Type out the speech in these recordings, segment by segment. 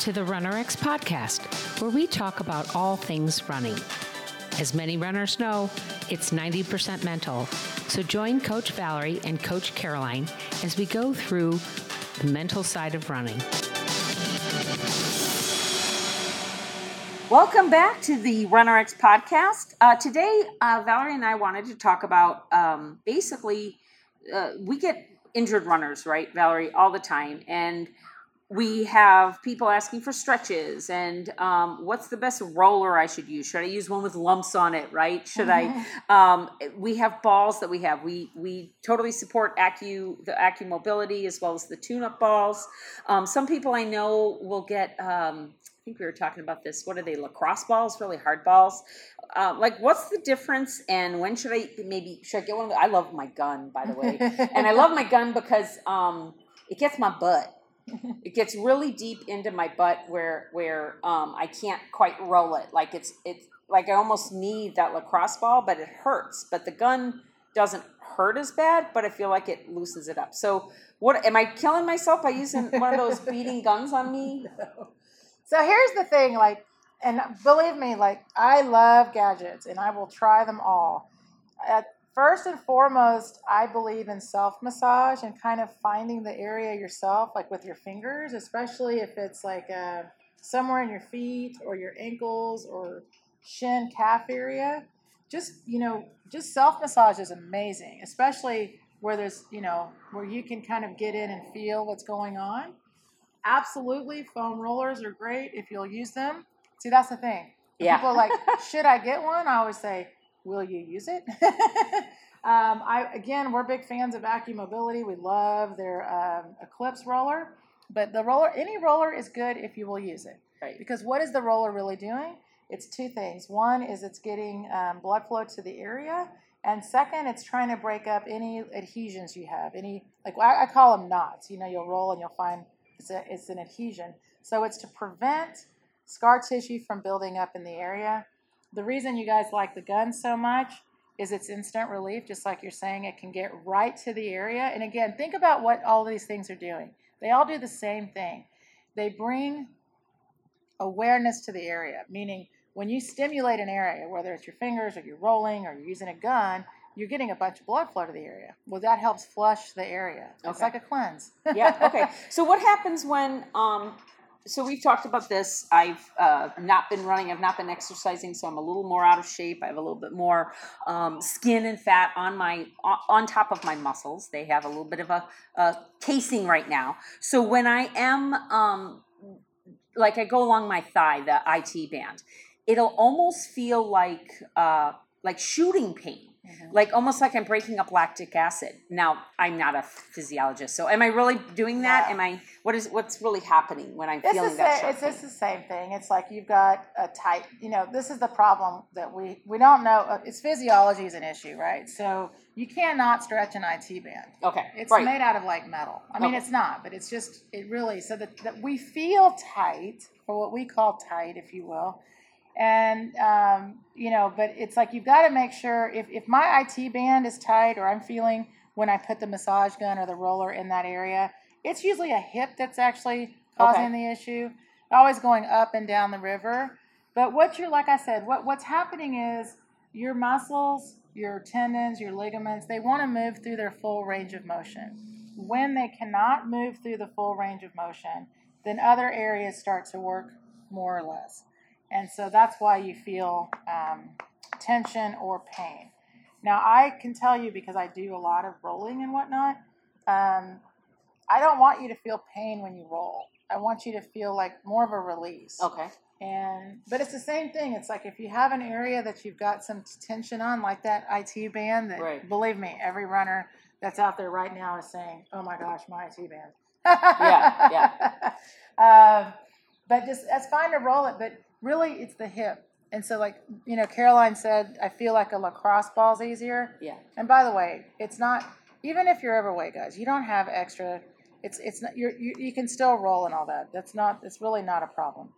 to the RunRx podcast, where we talk about all things running. As many runners know, it's 90% mental. So join Coach Valerie and Coach Caroline as we go through the mental side of running. Welcome back to the RunRx podcast. Uh, today, uh, Valerie and I wanted to talk about um, basically, uh, we get injured runners, right, Valerie, all the time. And we have people asking for stretches and um, what's the best roller I should use? Should I use one with lumps on it? Right? Should mm-hmm. I? Um, we have balls that we have. We we totally support Accu the Acu Mobility as well as the tune-up balls. Um, some people I know will get. Um, I think we were talking about this. What are they? Lacrosse balls, really hard balls. Uh, like, what's the difference? And when should I maybe should I get one? Of the, I love my gun, by the way, and I love my gun because um, it gets my butt it gets really deep into my butt where where um, I can't quite roll it. Like it's it's like I almost need that lacrosse ball, but it hurts. But the gun doesn't hurt as bad, but I feel like it loosens it up. So what am I killing myself by using one of those beating guns on me? No. So here's the thing, like, and believe me, like I love gadgets and I will try them all. At First and foremost, I believe in self massage and kind of finding the area yourself, like with your fingers, especially if it's like uh, somewhere in your feet or your ankles or shin calf area. Just, you know, just self massage is amazing, especially where there's, you know, where you can kind of get in and feel what's going on. Absolutely, foam rollers are great if you'll use them. See, that's the thing. Yeah. People are like, should I get one? I always say, will you use it? um, I again, we're big fans of Accu Mobility. We love their um, Eclipse roller, but the roller, any roller is good if you will use it. Right. Because what is the roller really doing? It's two things. One is it's getting um, blood flow to the area, and second, it's trying to break up any adhesions you have. Any like I, I call them knots. You know, you'll roll and you'll find it's a, it's an adhesion. So it's to prevent scar tissue from building up in the area the reason you guys like the gun so much is it's instant relief, just like you're saying. It can get right to the area. And again, think about what all these things are doing. They all do the same thing. They bring awareness to the area, meaning when you stimulate an area, whether it's your fingers or you're rolling or you're using a gun, you're getting a bunch of blood flow to the area. Well, that helps flush the area. Okay. It's like a cleanse. yeah. Okay. So what happens when um, so we've talked about this. I've uh, not been running. I've not been exercising, so I'm a little more out of shape. I have a little bit more um, skin and fat on my on top of my muscles. They have a little bit of a, a casing right now. So when I am um, like I go along my thigh, the IT band, it'll almost feel like uh, like shooting pain Mm-hmm. Like almost like I'm breaking up lactic acid. Now I'm not a physiologist, so am I really doing that? Yeah. Am I? What is what's really happening when I'm it's feeling that? It's just the same thing. It's like you've got a tight. You know, this is the problem that we we don't know. Uh, it's physiology is an issue, right? So you cannot stretch an IT band. Okay, it's right. made out of like metal. I mean, okay. it's not, but it's just it really so that, that we feel tight or what we call tight, if you will and um, you know but it's like you've got to make sure if, if my it band is tight or i'm feeling when i put the massage gun or the roller in that area it's usually a hip that's actually causing okay. the issue always going up and down the river. But what you're like i said what, what's happening is your muscles your tendons your ligaments they want to move through their full range of motion. When they cannot move through the full range of motion then other areas start to work more or less and so that's why you feel um, tension or pain. Now, I can tell you because I do a lot of rolling and whatnot, um, I don't want you to feel pain when you roll. I want you to feel like more of a release. Okay. And but it's the same thing. It's like if you have an area that you've got some tension on, like that IT band. That right. believe me, every runner that's out there right now is saying, "Oh my gosh, my IT band." yeah, yeah. Um, but just that's fine to roll it, but really it's the hip. And so, like you know, Caroline said, I feel like a lacrosse ball's easier. Yeah. And by the way, it's not. Even if you're overweight, guys, you don't have extra. It's it's not. You're, you you can still roll and all that. That's not. It's really not a problem.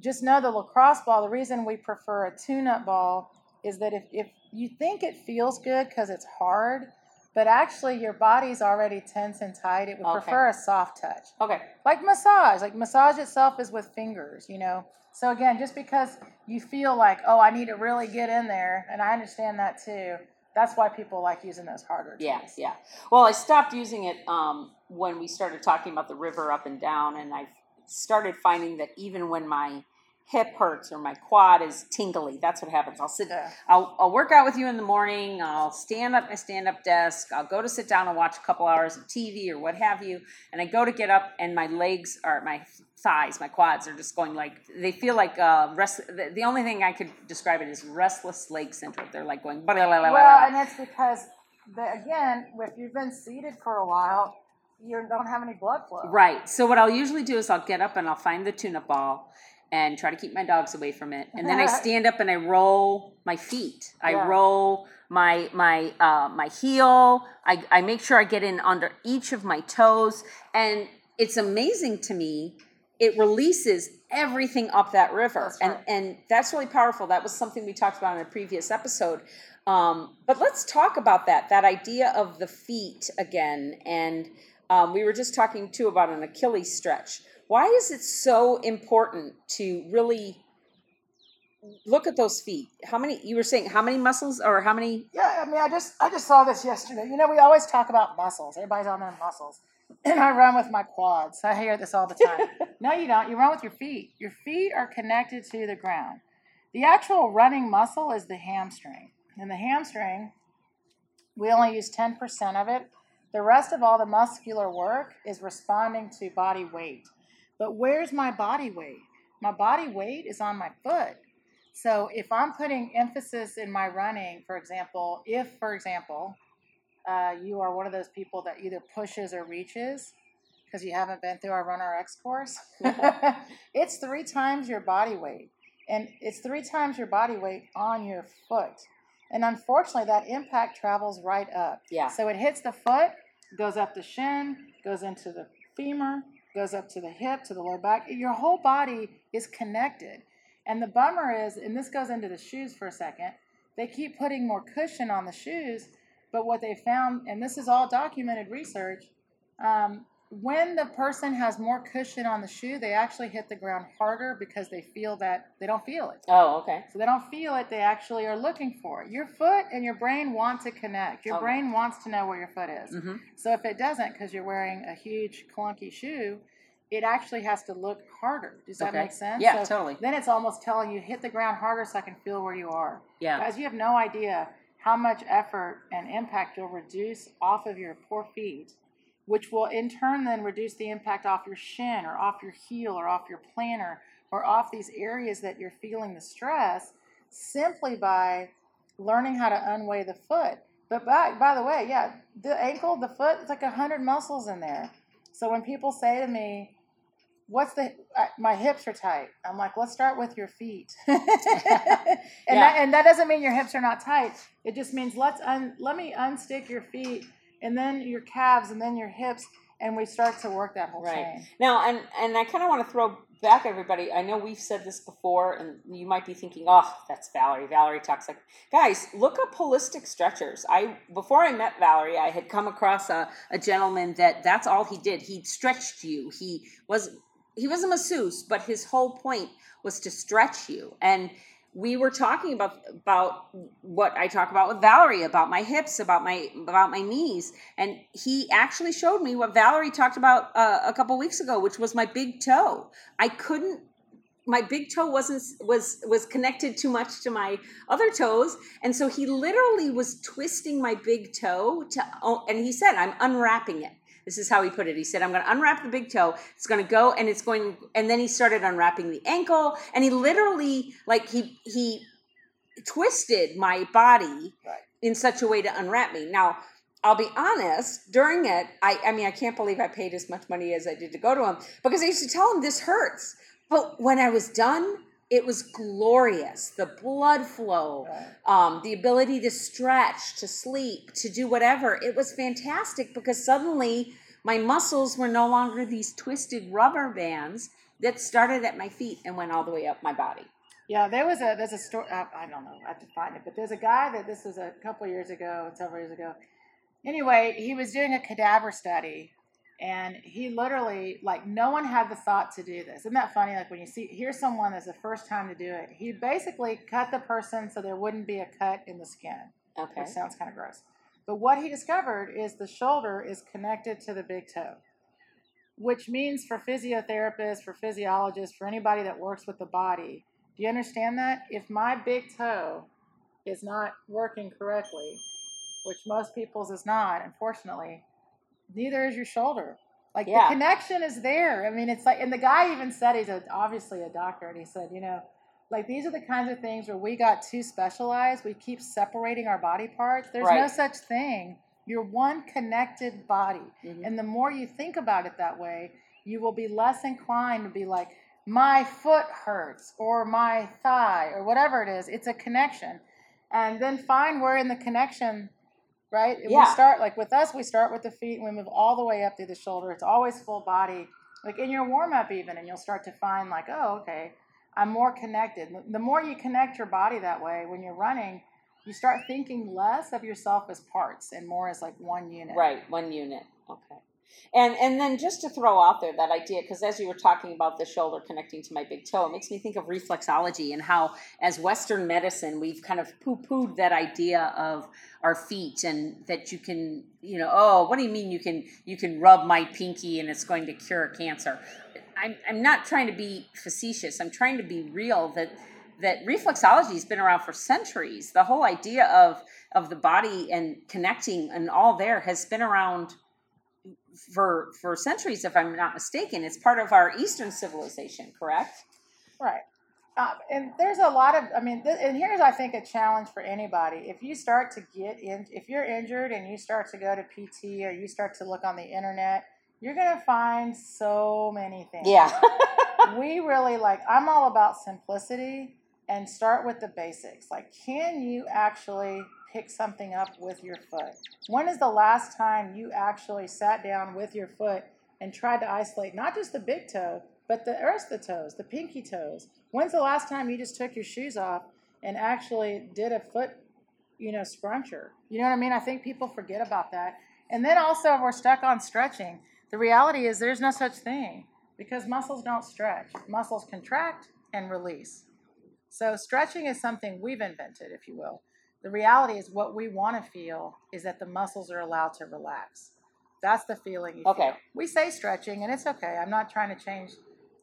Just know the lacrosse ball. The reason we prefer a tune-up ball is that if if you think it feels good because it's hard, but actually your body's already tense and tight. It would Okay. prefer a soft touch. Okay. Like massage, like massage itself is with fingers, you know. So again, just because you feel like, oh, I need to really get in there, and I understand that too. That's why people like using those harder tools. Yeah, yeah. Well, I stopped using it um, when we started talking about the river up and down, and I started finding that even when my hip hurts or my quad is tingly, that's what happens. I'll sit. I'll, I'll work out with you in the morning. I'll stand up my stand up desk. I'll go to sit down and watch a couple hours of TV or what have you, and I go to get up, and my legs are my thighs, my quads are just going like they feel like uh, rest. The, the only thing I could describe it is restless leg syndrome. They're like going. Blah, blah, blah, blah, blah, Well, and it's because, the, again, if you've been seated for a while, you don't have any blood flow. Right. So what I'll usually do is I'll get up and I'll find the tune-up ball and try to keep my dogs away from it. And then I stand up and I roll my feet. I Yeah. roll my my uh, my heel. I, I make sure I get in under each of my toes. And it's amazing to me. It releases everything up that river. And and that's really powerful. That was something we talked about in a previous episode. Um, but let's talk about that that idea of the feet again. And um, we were just talking too about an Achilles stretch. Why is it so important to really look at those feet? How many you were saying? How many muscles or how many? Yeah, I mean, I just I just saw this yesterday. You know, we always talk about muscles. Everybody's on their muscles, and I run with my quads. I hear this all the time. no, you don't. You run with your feet. Your feet are connected to the ground. The actual running muscle is the hamstring, and the hamstring, we only use ten percent of it. The rest of all the muscular work is responding to body weight. But where's my body weight? My body weight is on my foot. So if I'm putting emphasis in my running, for example, if, for example, uh, you are one of those people that either pushes or reaches because you haven't been through our RunRx course, it's three times your body weight. And it's three times your body weight on your foot. And unfortunately, that impact travels right up. Yeah. So it hits the foot, goes up the shin, goes into the femur, goes up to the hip, to the lower back. Your whole body is connected. And the bummer is, and this goes into the shoes for a second, they keep putting more cushion on the shoes, but what they found, and this is all documented research, um, when the person has more cushion on the shoe, they actually hit the ground harder because they feel that they don't feel it. Oh, okay. So they don't feel it, they actually are looking for it. Your foot and your brain want to connect. Your Okay. brain wants to know where your foot is. hmm So if it doesn't, because you're wearing a huge clunky shoe, it actually has to look harder. Does that Okay. make sense? Yeah, So totally. Then it's almost telling you hit the ground harder so I can feel where you are. Yeah. Guys, you have no idea how much effort and impact you'll reduce off of your poor feet, which will in turn then reduce the impact off your shin or off your heel or off your plantar or off these areas that you're feeling the stress simply by learning how to unweigh the foot. But by, by the way, yeah, the ankle, the foot, it's like a hundred muscles in there. So when people say to me, "What's the my hips are tight," I'm like, "Let's start with your feet." and that and that doesn't mean your hips are not tight. It just means let's un, let me unstick your feet and then your calves and then your hips, and we start to work that whole thing. Right. chain. Now, and and I kind of want to throw back everybody. I know we've said this before, and you might be thinking, "Oh, that's Valerie. Valerie talks like." Guys, look up holistic stretchers. I before I met Valerie, I had come across a, a gentleman that that's all he did. He stretched you. He was he was a masseuse, but his whole point was to stretch you. And we were talking about about what I talk about with Valerie about my hips, about my about my knees, and he actually showed me what Valerie talked about uh, a couple weeks ago, which was my big toe. I couldn't. My big toe wasn't was was connected too much to my other toes, and so he literally was twisting my big toe to. And he said, "I'm unwrapping it." This is how he put it. He said, I'm going to unwrap the big toe. It's going to go and it's going, and then he started unwrapping the ankle and he literally, like, he, he twisted my body Right. in such a way to unwrap me. Now, I'll be honest, during it, I, I mean, I can't believe I paid as much money as I did to go to him because I used to tell him this hurts. But when I was done, it was glorious. The blood flow, um, the ability to stretch, to sleep, to do whatever. It was fantastic because suddenly my muscles were no longer these twisted rubber bands that started at my feet and went all the way up my body. Yeah, there was a there's a story. Uh, I don't know. I have to find it, but there's a guy that this was a couple years ago, several years ago, anyway, he was doing a cadaver study and he literally like no one had the thought to do this. Isn't that funny? Like when you see here's someone that's the first time to do it. He basically cut the person so there wouldn't be a cut in the skin. Okay. Which sounds kind of gross. But what he discovered is the shoulder is connected to the big toe. Which means for physiotherapists, for physiologists, for anybody that works with the body, do you understand that? If my big toe is not working correctly, which most people's is not, unfortunately, neither is your shoulder. Like Yeah. the connection is there. I mean, it's like, and the guy even said he's a, obviously a doctor, and he said, you know, like these are the kinds of things where we got too specialized. We keep separating our body parts. There's no such thing. You're one connected body. Mhm. And the more you think about it that way, you will be less inclined to be like, my foot hurts or my thigh or whatever it is. It's a connection. And then find where in the connection, right? We start like with us, we start with the feet and we move all the way up through the shoulder. It's always full body. Like in your warm up, even, and you'll start to find, like, oh, okay, I'm more connected. The more you connect your body that way when you're running, you start thinking less of yourself as parts and more as like one unit. Right, one unit. And and then just to throw out there that idea, because as you were talking about the shoulder connecting to my big toe, it makes me think of reflexology and how, as Western medicine, we've kind of poo pooed that idea of our feet and that you can, you know, oh, what do you mean you can you can rub my pinky and it's going to cure cancer? I'm I'm not trying to be facetious. I'm trying to be real. That that reflexology has been around for centuries. The whole idea of of the body and connecting and all there has been around for for centuries if i'm not mistaken it's part of our eastern civilization correct Right. Uh, and there's a lot of, I mean, th- and here's, I think, a challenge for anybody. If you start to get in, if you're injured and you start to go to PT or you start to look on the internet, you're going to find so many things. yeah we really like, I'm all about simplicity and start with the basics. Like, can you actually pick something up with your foot? When is the last time you actually sat down with your foot and tried to isolate not just the big toe, but the rest of the toes, the pinky toes? When's the last time you just took your shoes off and actually did a foot, you know, scruncher? You know what I mean? I think people forget about that. And then also, if we're stuck on stretching, the reality is there's no such thing because muscles don't stretch. Muscles contract and release. So, stretching is something we've invented, if you will. The reality is, what we want to feel is that the muscles are allowed to relax. That's the feeling you Okay. feel. We say stretching, and it's okay. I'm not trying to change,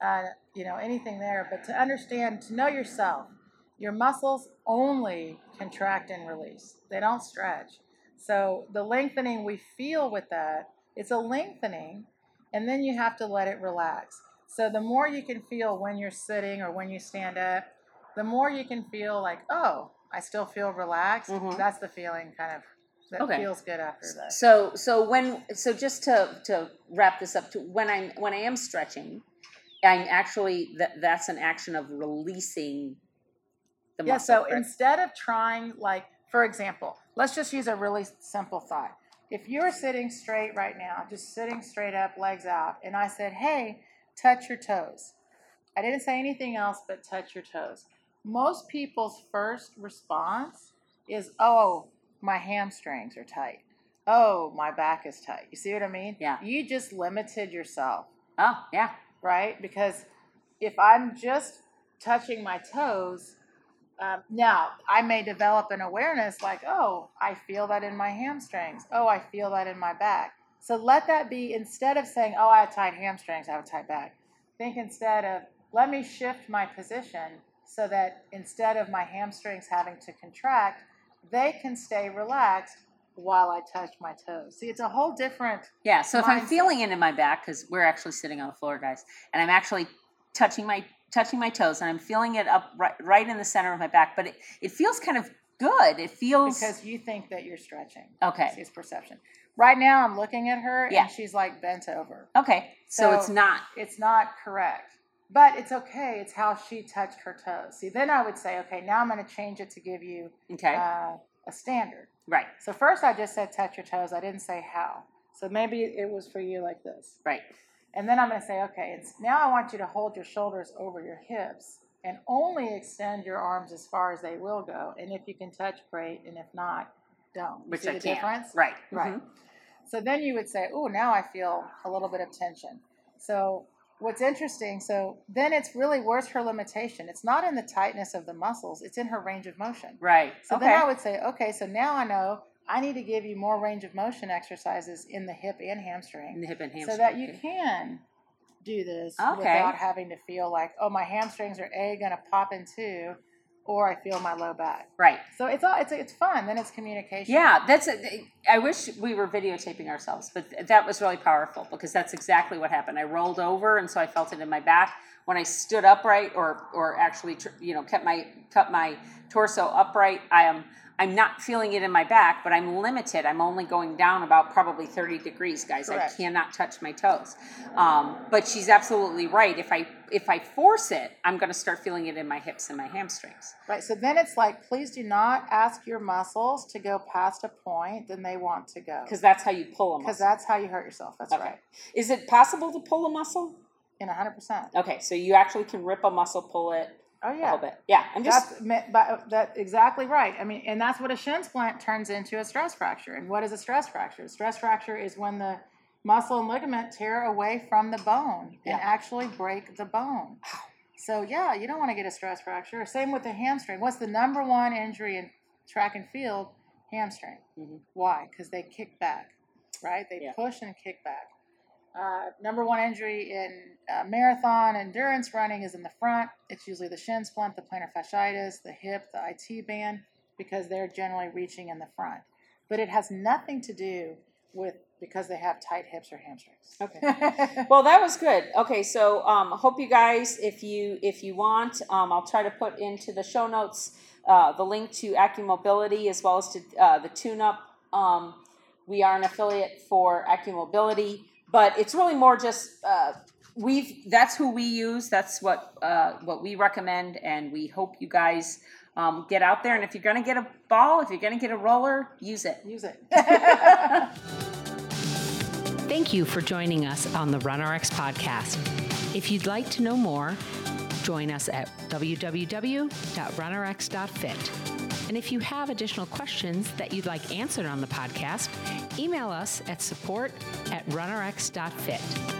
uh, you know, anything there. But to understand, to know yourself, your muscles only contract and release. They don't stretch. So the lengthening we feel with that, it's a lengthening, and then you have to let it relax. So the more you can feel when you're sitting or when you stand up, the more you can feel like, oh, I still feel relaxed. Mhm. That's the feeling kind of that Okay. feels good after that. so so when so just to to wrap this up to when i'm when i am stretching i'm actually that that's an action of releasing the Yeah, muscle so correct? instead of trying, like, for example, let's just use a really simple thought. If you're sitting straight right now, just sitting straight up, legs out, and I said, hey, touch your toes. I didn't say anything else but touch your toes. Most people's first response is, oh, my hamstrings are tight. Oh, my back is tight. You see what I mean? Yeah. You just limited yourself oh yeah right? Because if I'm just touching my toes, um, now I may develop an awareness like, oh, I feel that in my hamstrings. Oh, I feel that in my back. So let that be instead of saying, oh, I have tight hamstrings, I have a tight back. Think instead of, let me shift my position so that instead of my hamstrings having to contract, they can stay relaxed while I touch my toes. See, it's a whole different Yeah, so if I'm feeling it in my back, because we're actually sitting on the floor, guys, and I'm actually touching my touching my toes, and I'm feeling it up right, right in the center of my back, but it, it feels kind of good. It feels because you think that you're stretching. okay. See, it's perception. Right now, I'm looking at her Yeah. and she's like bent over. Okay, so, So- it's not It's not correct, but it's okay. It's how she touched her toes. See, then I would say, okay, now I'm going to change it to give you okay. uh, a standard. right, So first, I just said touch your toes. I didn't say how. So maybe it was for you like this. right. And then I'm going to say, okay, it's, now I want you to hold your shoulders over your hips and only extend your arms as far as they will go. And if you can touch, great. And if not, don't. You which see I the can't. difference? Right. Right. Mhm. So then you would say, oh, now I feel a little bit of tension. So what's interesting, so then it's really where's her limitation? It's not in the tightness of the muscles, it's in her range of motion. Right. So okay. then I would say, okay, so now I know I need to give you more range of motion exercises in the hip and hamstring in the hip and hamstring. so that you can do this Okay. without having to feel like, oh, my hamstrings are a going to pop in two, or I feel my low back. Right. So it's all it's it's fun. Then it's communication. Yeah, that's. A, I wish we were videotaping ourselves, but that was really powerful because that's exactly what happened. I rolled over, and so I felt it in my back. When I stood upright, or or actually, you know, kept my cut my torso upright, I am. I'm not feeling it in my back, but I'm limited. I'm only going down about probably 30 degrees, guys. Correct. I cannot touch my toes. Um, but she's absolutely right. If I if I force it, I'm going to start feeling it in my hips and my hamstrings. Right. So then it's like, please do not ask your muscles to go past a point than they want to go. Because that's how you pull a Because that's how you hurt yourself. That's Okay. right. Is it possible to pull a muscle? In 100%. Okay, so you actually can rip a muscle, pull it Oh, a yeah. little bit. Yeah, I'm just That's but that's exactly right. I mean, and that's what a shin splint turns into a stress fracture. And what is a stress fracture? A stress fracture is when the muscle and ligament tear away from the bone Yeah. and actually break the bone. So yeah, you don't want to get a stress fracture. Same with the hamstring. What's the number one injury in track and field? Hamstring. Mhm. Why? Because they kick back, right? They Yeah. push and kick back. Uh, number one injury in uh, marathon endurance running is in the front. It's usually the shin splint, the plantar fasciitis, the hip, the IT band, because they're generally reaching in the front. But it has nothing to do with because they have tight hips or hamstrings. Okay. well, that was good. Okay, so um, hope you guys, if you if you want, um, I'll try to put into the show notes uh, the link to AccuMobility as well as to uh, the tune-up. Um, we are an affiliate for AccuMobility, but it's really more just uh, we've that's who we use. That's what uh, what we recommend, and we hope you guys. Um, get out there, and if you're going to get a ball, if you're going to get a roller, use it. Use it. Thank you for joining us on the RunRx podcast. If you'd like to know more, join us at www.runrx.fit. And if you have additional questions that you'd like answered on the podcast, email us at support at runrx.fit.